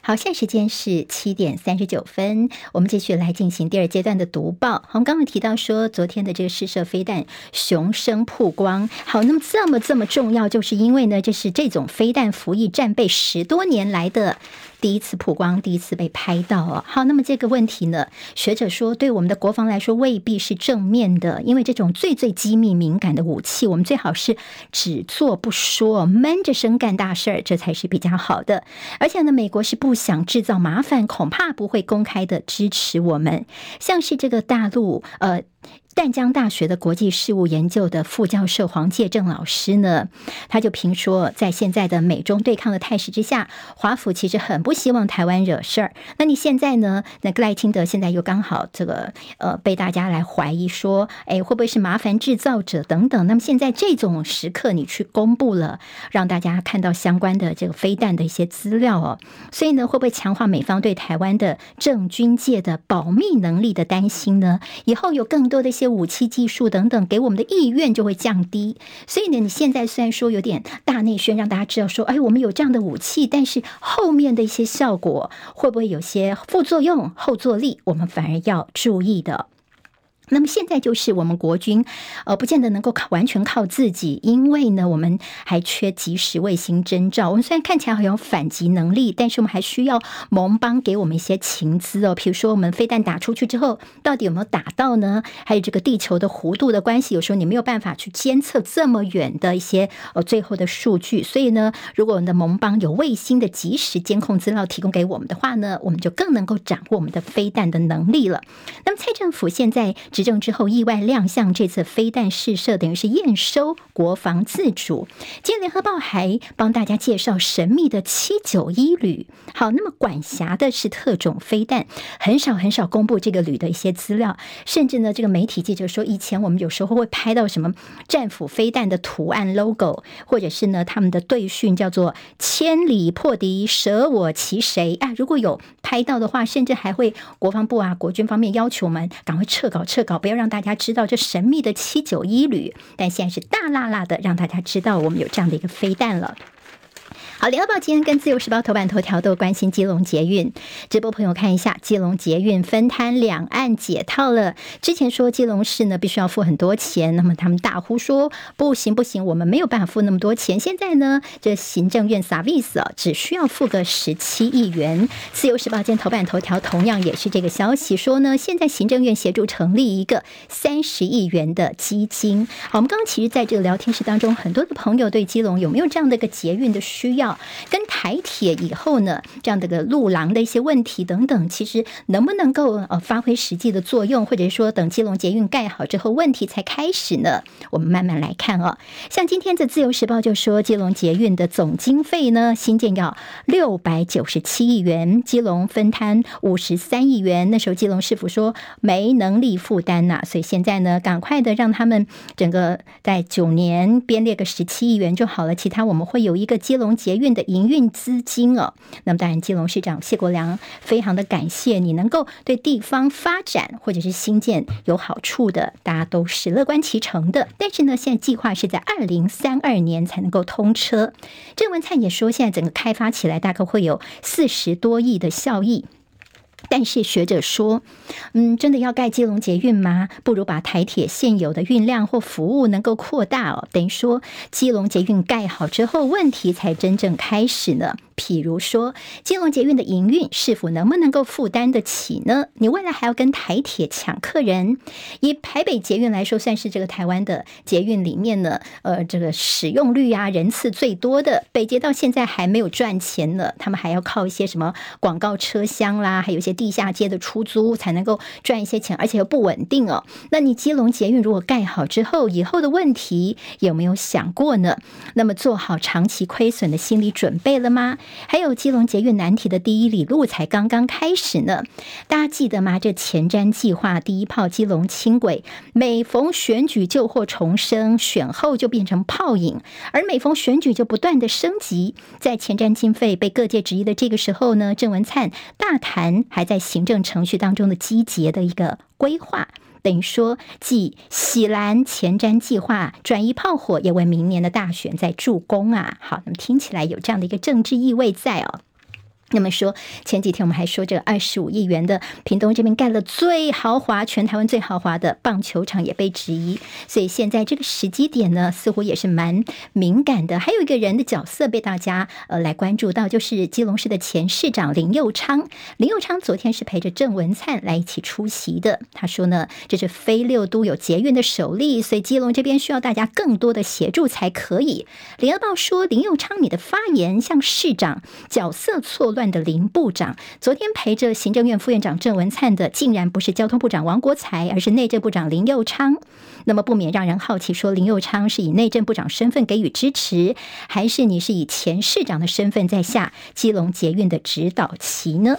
好，现在时间是七点三十九分，我们继续来进行第二阶段的读报。我们刚刚提到说，昨天的这个试射飞弹雄声曝光。好，那么这么这么重要，就是因为呢，这是这种飞弹服役战备十多年来的。第一次曝光，第一次被拍到哦。好，那么这个问题呢，学者说对我们的国防来说未必是正面的，因为这种最最机密敏感的武器，我们最好是只做不说，闷着声干大事儿，这才是比较好的。而且呢，美国是不想制造麻烦，恐怕不会公开的支持我们。像是这个大陆，呃。淡江大学的国际事务研究的副教授黄介正老师呢，他就评说，在现在的美中对抗的态势之下，华府其实很不希望台湾惹事儿。那你现在呢？那个赖清德现在又刚好这个呃被大家来怀疑说，哎，会不会是麻烦制造者等等？那么现在这种时刻，你去公布了，让大家看到相关的这个飞弹的一些资料哦，所以呢，会不会强化美方对台湾的政军界的保密能力的担心呢？以后有更多的一些。武器技术等等，给我们的意愿就会降低。所以呢，你现在虽然说有点大内宣，让大家知道说，哎，我们有这样的武器，但是后面的一些效果会不会有些副作用、后坐力，我们反而要注意的。那么现在就是我们国军，呃，不见得能够靠完全靠自己，因为呢，我们还缺即时卫星征兆。我们虽然看起来好像有反击能力，但是我们还需要盟邦给我们一些情资哦。比如说，我们飞弹打出去之后，到底有没有打到呢？还有这个地球的弧度的关系，有时候你没有办法去监测这么远的一些呃最后的数据。所以呢，如果我们的盟邦有卫星的即时监控资料提供给我们的话呢，我们就更能够掌握我们的飞弹的能力了。那么蔡政府现在。执政之后意外亮相，这次飞弹试射等于是验收国防自主。今天联合报还帮大家介绍神秘的七九一旅。好，那么管辖的是特种飞弹，很少很少公布这个旅的一些资料，甚至呢，这个媒体记者说，以前我们有时候会拍到什么战斧飞弹的图案 logo，或者是呢他们的队训叫做“千里破敌，舍我其谁”啊，如果有拍到的话，甚至还会国防部啊、国军方面要求我们赶快撤稿撤。搞不要让大家知道这神秘的七九一旅，但现在是大辣辣的让大家知道我们有这样的一个飞弹了。好，联合报今天跟自由时报头版头条都关心基隆捷运，直播朋友看一下，基隆捷运分摊两岸解套了。之前说基隆市呢必须要付很多钱，那么他们大呼说不行不行，我们没有办法付那么多钱。现在呢，这行政院 service 只需要付个十七亿元。自由时报今天头版头条同样也是这个消息，说呢现在行政院协助成立一个三十亿元的基金。好，我们刚刚其实在这个聊天室当中，很多的朋友对基隆有没有这样的一个捷运的需要？跟台铁以后呢，这样的个路廊的一些问题等等，其实能不能够呃发挥实际的作用，或者说等基隆捷运盖好之后，问题才开始呢？我们慢慢来看哦。像今天的自由时报就说，基隆捷运的总经费呢，新建要六百九十七亿元，基隆分摊五十三亿元。那时候基隆市府说没能力负担呐，所以现在呢，赶快的让他们整个在九年编列个十七亿元就好了，其他我们会有一个基隆捷运。运的营运资金哦，那么当然，基隆市长谢国良非常的感谢你能够对地方发展或者是新建有好处的，大家都是乐观其成的。但是呢，现在计划是在二零三二年才能够通车。郑文灿也说，现在整个开发起来大概会有四十多亿的效益。但是学者说，嗯，真的要盖基隆捷运吗？不如把台铁现有的运量或服务能够扩大哦。等于说，基隆捷运盖好之后，问题才真正开始呢。譬如说，基隆捷运的营运是否能不能够负担得起呢？你未来还要跟台铁抢客人。以台北捷运来说，算是这个台湾的捷运里面呢，呃，这个使用率啊、人次最多的。北捷到现在还没有赚钱呢，他们还要靠一些什么广告车厢啦，还有一些地地下街的出租才能够赚一些钱，而且又不稳定哦。那你基隆捷运如果盖好之后，以后的问题有没有想过呢？那么做好长期亏损的心理准备了吗？还有基隆捷运难题的第一里路才刚刚开始呢，大家记得吗？这前瞻计划第一炮基隆轻轨，每逢选举旧货重生，选后就变成泡影，而每逢选举就不断的升级。在前瞻经费被各界质疑的这个时候呢，郑文灿大谈还在在行政程序当中的积极的一个规划。等于说，继喜蓝前瞻计划转移炮火，也为明年的大选在助攻啊！好，那么听起来有这样的一个政治意味在哦。那么说，前几天我们还说这二十五亿元的屏东这边盖了最豪华、全台湾最豪华的棒球场也被质疑，所以现在这个时机点呢，似乎也是蛮敏感的。还有一个人的角色被大家呃来关注到，就是基隆市的前市长林佑昌。林佑昌昨天是陪着郑文灿来一起出席的。他说呢，这是非六都有捷运的首例，所以基隆这边需要大家更多的协助才可以。联合报说，林佑昌你的发言像市长角色错乱。的林部长昨天陪着行政院副院长郑文灿的，竟然不是交通部长王国才，而是内政部长林佑昌。那么不免让人好奇，说林佑昌是以内政部长身份给予支持，还是你是以前市长的身份在下基隆捷运的指导旗呢？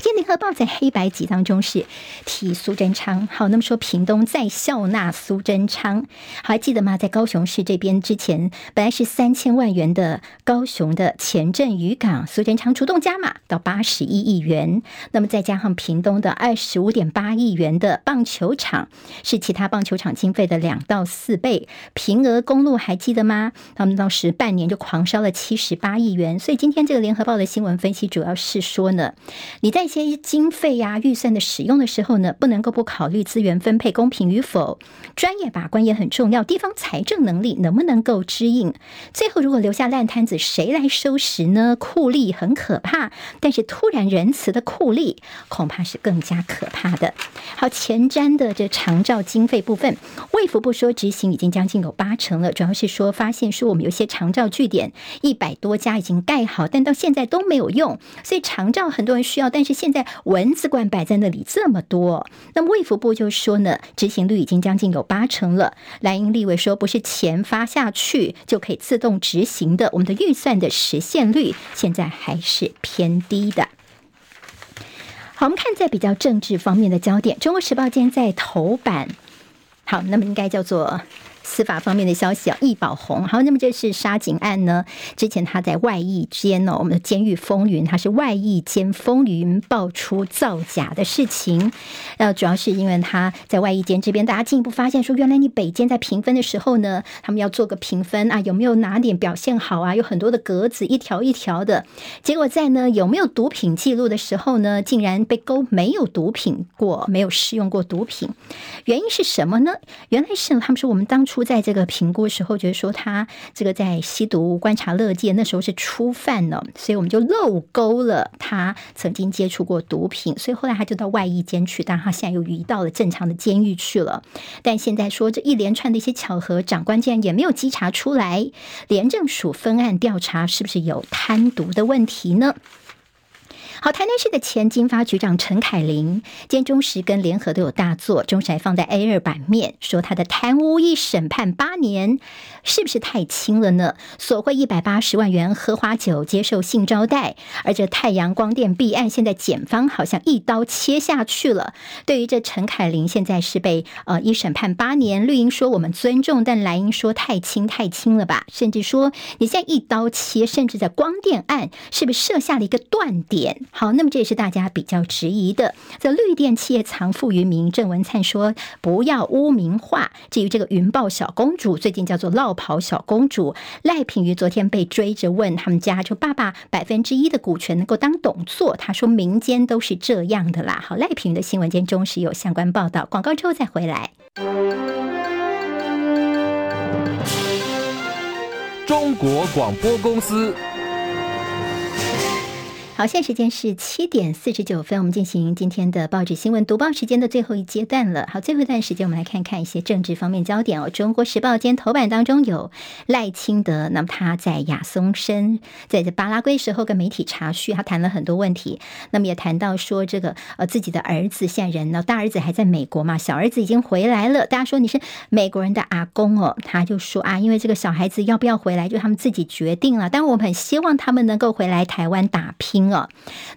今天《联合报》在黑白集当中是提苏贞昌，好，那么说屏东再笑纳苏贞昌，还记得吗？在高雄市这边之前本来是三千万元的高雄的前镇渔港，苏贞昌主动加码到八十一亿元，那么再加上屏东的二十五点八亿元的棒球场，是其他棒球场经费的两到四倍。平额公路还记得吗？他们当时半年就狂烧了七十八亿元，所以今天这个《联合报》的新闻分析主要是说呢，你在。一些经费呀、预算的使用的时候呢，不能够不考虑资源分配公平与否，专业把关也很重要。地方财政能力能不能够支应？最后如果留下烂摊子，谁来收拾呢？酷吏很可怕，但是突然仁慈的酷吏恐怕是更加可怕的。好，前瞻的这长照经费部分，卫福部说执行已经将近有八成了，主要是说发现说我们有些长照据点一百多家已经盖好，但到现在都没有用，所以长照很多人需要，但是。现在蚊子罐摆在那里这么多，那么卫福部就说呢，执行率已经将近有八成了。蓝营立委说，不是钱发下去就可以自动执行的，我们的预算的实现率现在还是偏低的。好，我们看在比较政治方面的焦点，《中国时报》今天在头版，好，那么应该叫做。司法方面的消息啊，易宝红，好，那么这是杀警案呢？之前他在外役间呢，我们的监狱风云，他是外役间风云爆出造假的事情。呃，主要是因为他在外役间这边，大家进一步发现说，原来你北监在评分的时候呢，他们要做个评分啊，有没有哪点表现好啊？有很多的格子，一条一条的。结果在呢有没有毒品记录的时候呢，竟然被勾没有毒品过，没有试用过毒品。原因是什么呢？原来是他们说我们当初。在这个评估时候，觉得说他这个在吸毒观察乐见，那时候是初犯呢，所以我们就漏勾了他曾经接触过毒品，所以后来他就到外役监去，但他现在又移到了正常的监狱去了。但现在说这一连串的一些巧合，长官竟然也没有稽查出来，廉政署分案调查是不是有贪毒的问题呢？好，台南市的前金发局长陈凯琳，今天中时跟联合都有大作，中时还放在 A 二版面，说他的贪污一审判八年，是不是太轻了呢？索贿一百八十万元喝花酒接受性招待，而这太阳光电弊案，现在检方好像一刀切下去了。对于这陈凯琳，现在是被呃一审判八年，绿营说我们尊重，但蓝营说太轻太轻了吧？甚至说你现在一刀切，甚至在光电案是不是设下了一个断点？好，那么这也是大家比较质疑的。这绿电企业藏富于民，郑文灿说不要污名化。至于这个云豹小公主，最近叫做落跑小公主赖品妤，昨天被追着问他们家就爸爸百分之一的股权能够当董座，他说民间都是这样的啦。好，赖品妤的新闻间中时有相关报道，广告之后再回来。中国广播公司。好，现在时间是七点四十九分，我们进行今天的报纸新闻读报时间的最后一阶段了。好，最后一段时间，我们来看看一些政治方面焦点哦。中国时报今天头版当中有赖清德，那么他在亚松森，在这巴拉圭时候跟媒体查叙，他谈了很多问题，那么也谈到说这个呃自己的儿子现人呢，大儿子还在美国嘛，小儿子已经回来了。大家说你是美国人的阿公哦，他就说啊，因为这个小孩子要不要回来，就他们自己决定了。但我很希望他们能够回来台湾打拼。哦，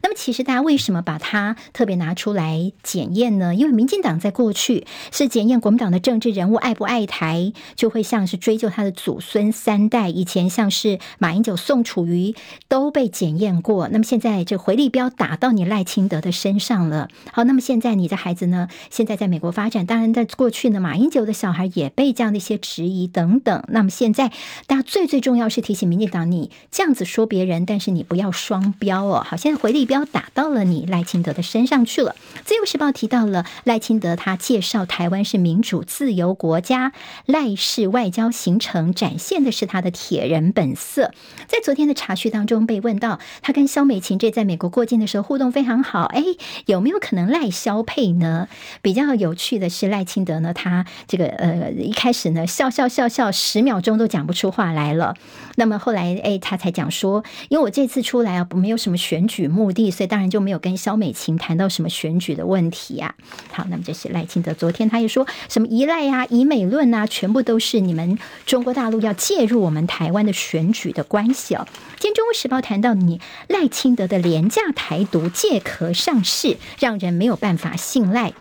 那么其实大家为什么把它特别拿出来检验呢？因为民进党在过去是检验国民党的政治人物爱不爱台，就会像是追究他的祖孙三代。以前像是马英九、宋楚瑜都被检验过，那么现在这回力镖打到你赖清德的身上了。好，那么现在你的孩子呢？现在在美国发展，当然在过去呢，马英九的小孩也被这样的一些质疑等等。那么现在大家最最重要是提醒民进党，你这样子说别人，但是你不要双标哦。好，现在回力镖打到了你赖清德的身上去了。自由时报提到了赖清德，他介绍台湾是民主自由国家，赖氏外交行程展现的是他的铁人本色。在昨天的茶叙当中被问到，他跟萧美琴这在美国过境的时候互动非常好，哎，有没有可能赖萧配呢？比较有趣的是赖清德呢，他这个呃一开始呢笑笑笑笑十秒钟都讲不出话来了，那么后来哎他才讲说，因为我这次出来啊没有什么选举目的，所以当然就没有跟肖美琴谈到什么选举的问题啊。好，那么这是赖清德，昨天他也说什么依赖啊、以美论啊，全部都是你们中国大陆要介入我们台湾的选举的关系哦。今天《中国时报》谈到你赖清德的廉价台独借壳上市，让人没有办法信赖。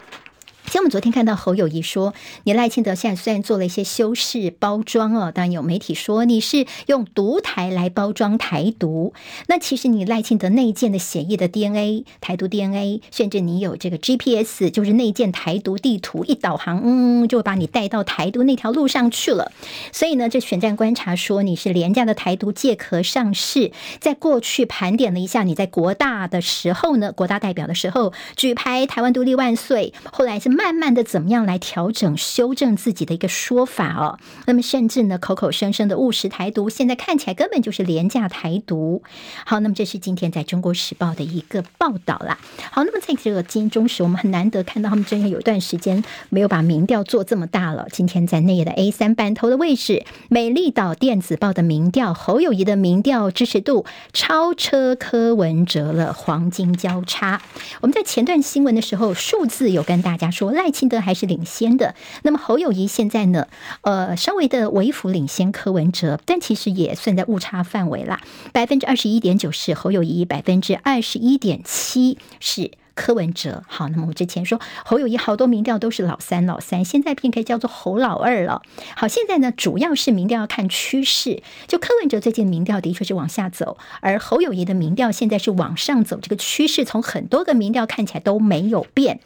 其实我们昨天看到侯友谊说，你赖清德现在虽然做了一些修饰包装哦，当然有媒体说你是用独台来包装台独。那其实你赖清德内建的血液的 DNA，台独 DNA，甚至你有这个 GPS，就是内建台独地图，一导航，嗯，就把你带到台独那条路上去了。所以呢，这选战观察说你是廉价的台独借壳上市。在过去盘点了一下，你在国大的时候呢，国大代表的时候举牌台湾独立万岁，后来是。慢慢的，怎么样来调整、修正自己的一个说法哦？那么甚至呢，口口声声的务实台独，现在看起来根本就是廉价台独。好，那么这是今天在中国时报的一个报道啦。好，那么在这个金钟时，我们很难得看到他们真的有一段时间没有把民调做这么大了。今天在内页的 A 三版头的位置，美丽岛电子报的民调，侯友谊的民调支持度超车柯文哲了，黄金交叉。我们在前段新闻的时候，数字有跟大家说。说赖清德还是领先的，那么侯友谊现在呢？呃，稍微的微幅领先柯文哲，但其实也算在误差范围啦。百分之二十一点九是侯友谊，百分之二十一点七是柯文哲。好，那么我之前说侯友谊好多民调都是老三老三，现在便可以叫做侯老二了。好，现在呢，主要是民调要看趋势，就柯文哲最近民调的确是往下走，而侯友谊的民调现在是往上走，这个趋势从很多个民调看起来都没有变。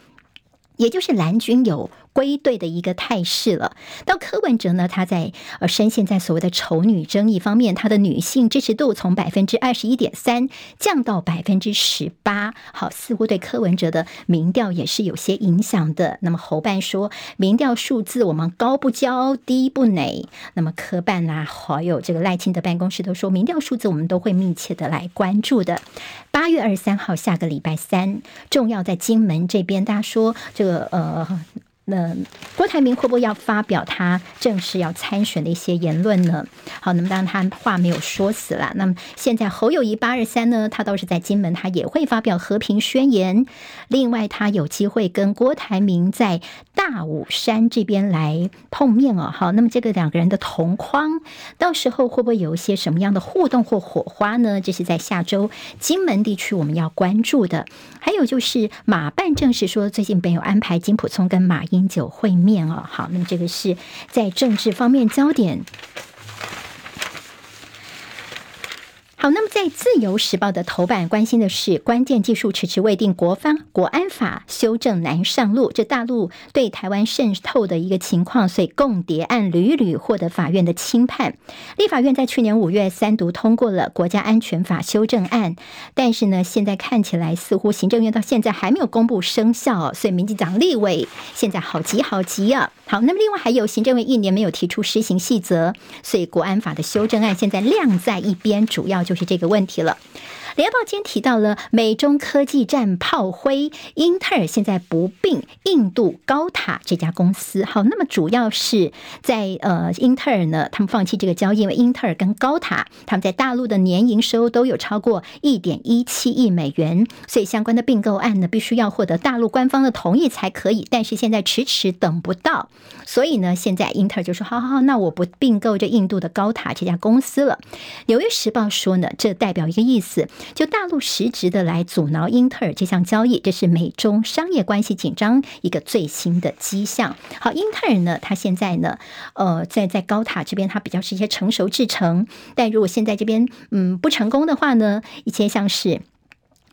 也就是蓝军有归队的一个态势了。到柯文哲呢，他在呃深陷在所谓的丑女争议方面，他的女性支持度从百分之二十一点三降到百分之十八。好，似乎对柯文哲的民调也是有些影响的。那么侯办说，民调数字我们高不骄，低不馁。那么柯办啦，还有这个赖清德办公室都说，民调数字我们都会密切的来关注的。八月二十三号，下个礼拜三，重要在金门这边，大家说这个呃。那郭台铭会不会要发表他正式要参选的一些言论呢？好，那么当然他话没有说死了。那么现在侯友谊八二三呢，他倒是在金门，他也会发表和平宣言。另外，他有机会跟郭台铭在大武山这边来碰面哦。好，那么这个两个人的同框，到时候会不会有一些什么样的互动或火花呢？这是在下周金门地区我们要关注的。还有就是马办正式说，最近没有安排金普聪跟马。饮酒会面哦，好，那么这个是在政治方面焦点。好，那么在《自由时报》的头版关心的是关键技术迟迟未定，国方国安法修正难上路，这大陆对台湾渗透的一个情况，所以共谍案屡屡获得法院的轻判。立法院在去年五月三读通过了国家安全法修正案，但是呢，现在看起来似乎行政院到现在还没有公布生效，所以民进党立委现在好急好急啊！好，那么另外还有行政院一年没有提出施行细则，所以国安法的修正案现在晾在一边，主要就就是这个问题了。联报今天提到了美中科技战炮灰，英特尔现在不并印度高塔这家公司。好，那么主要是在呃，英特尔呢，他们放弃这个交易，因为英特尔跟高塔他们在大陆的年营收都有超过一点一七亿美元，所以相关的并购案呢，必须要获得大陆官方的同意才可以。但是现在迟迟等不到，所以呢，现在英特尔就说：好好好，那我不并购这印度的高塔这家公司了。纽约时报说呢，这代表一个意思。就大陆实质的来阻挠英特尔这项交易，这是美中商业关系紧张一个最新的迹象。好，英特尔呢，它现在呢，呃，在在高塔这边，它比较是一些成熟制程，但如果现在这边嗯不成功的话呢，一些像是。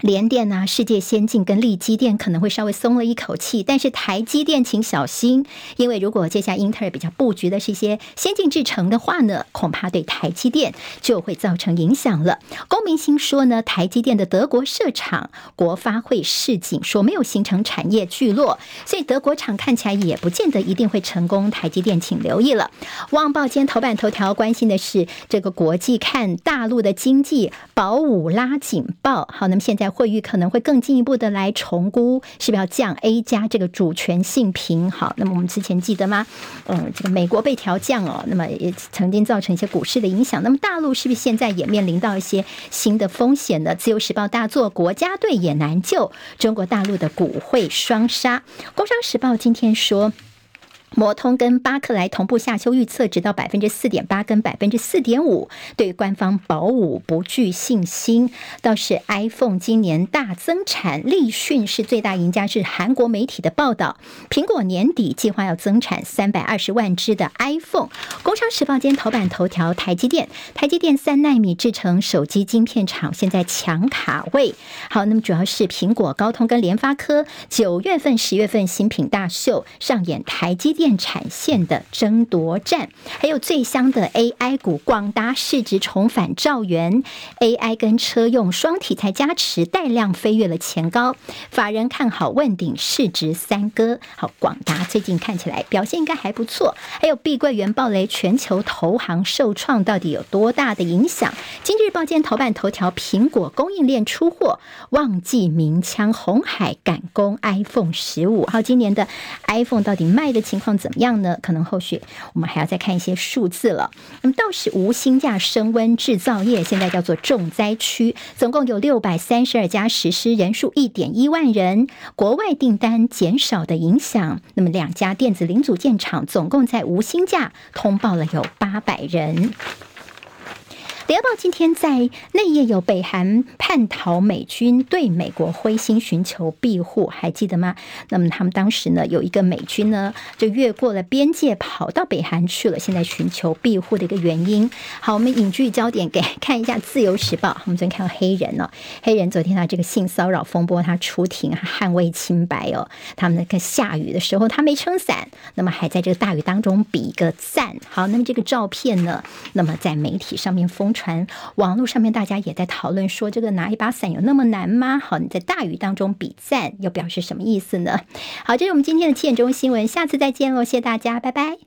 联电啊，世界先进跟力基电可能会稍微松了一口气，但是台积电请小心，因为如果接下来英特尔比较布局的是一些先进制程的话呢，恐怕对台积电就会造成影响了。龚明鑫说呢，台积电的德国设厂国发会示警说没有形成产业聚落，所以德国厂看起来也不见得一定会成功。台积电请留意了。旺报今天头版头条关心的是这个国际看大陆的经济保五拉警报。好，那么现在。惠誉可能会更进一步的来重估，是不是要降 A 加这个主权性评？好，那么我们之前记得吗？嗯，这个美国被调降哦，那么也曾经造成一些股市的影响。那么大陆是不是现在也面临到一些新的风险呢？自由时报大作，国家队也难救，中国大陆的股汇双杀。工商时报今天说。摩通跟巴克莱同步下修预测，直到百分之四点八跟百分之四点五。对官方保五不具信心，倒是 iPhone 今年大增产，立讯是最大赢家，是韩国媒体的报道。苹果年底计划要增产三百二十万支的 iPhone。工商时报今天头版头条，台积电，台积电三纳米制成手机晶片厂现在抢卡位。好，那么主要是苹果、高通跟联发科九月份、十月份新品大秀上演台积电。电产线的争夺战，还有最香的 AI 股，广达市值重返兆元，AI 跟车用双题材加持，带量飞跃了前高，法人看好问鼎市值三哥。好，广达最近看起来表现应该还不错。还有碧桂园暴雷，全球投行受创，到底有多大的影响？今日报今天头版头条，苹果供应链出货，旺季鸣枪，红海赶工 iPhone 十五。好，今年的 iPhone 到底卖的情况？怎么样呢？可能后续我们还要再看一些数字了。那么倒是无薪假升温，制造业现在叫做重灾区，总共有六百三十二家实施，人数一点一万人。国外订单减少的影响，那么两家电子零组件厂总共在无薪假通报了有八百人。《联合报》今天在内页有北韩叛逃美军对美国灰心寻求庇护，还记得吗？那么他们当时呢，有一个美军呢就越过了边界跑到北韩去了，现在寻求庇护的一个原因。好，我们引据焦点给看一下《自由时报》。我们昨天看到黑人哦，黑人昨天他这个性骚扰风波，他出庭捍卫清白哦。他们那个下雨的时候他没撑伞，那么还在这个大雨当中比一个赞。好，那么这个照片呢，那么在媒体上面疯传。传网络上面大家也在讨论说，这个拿一把伞有那么难吗？好，你在大雨当中比赞，又表示什么意思呢？好，这是我们今天的七点钟新闻，下次再见喽，谢谢大家，拜拜。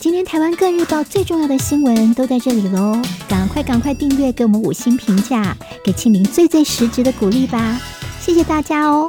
今天台湾各日报最重要的新闻都在这里喽，赶快赶快订阅，给我们五星评价，给庆明最最实质的鼓励吧，谢谢大家哦。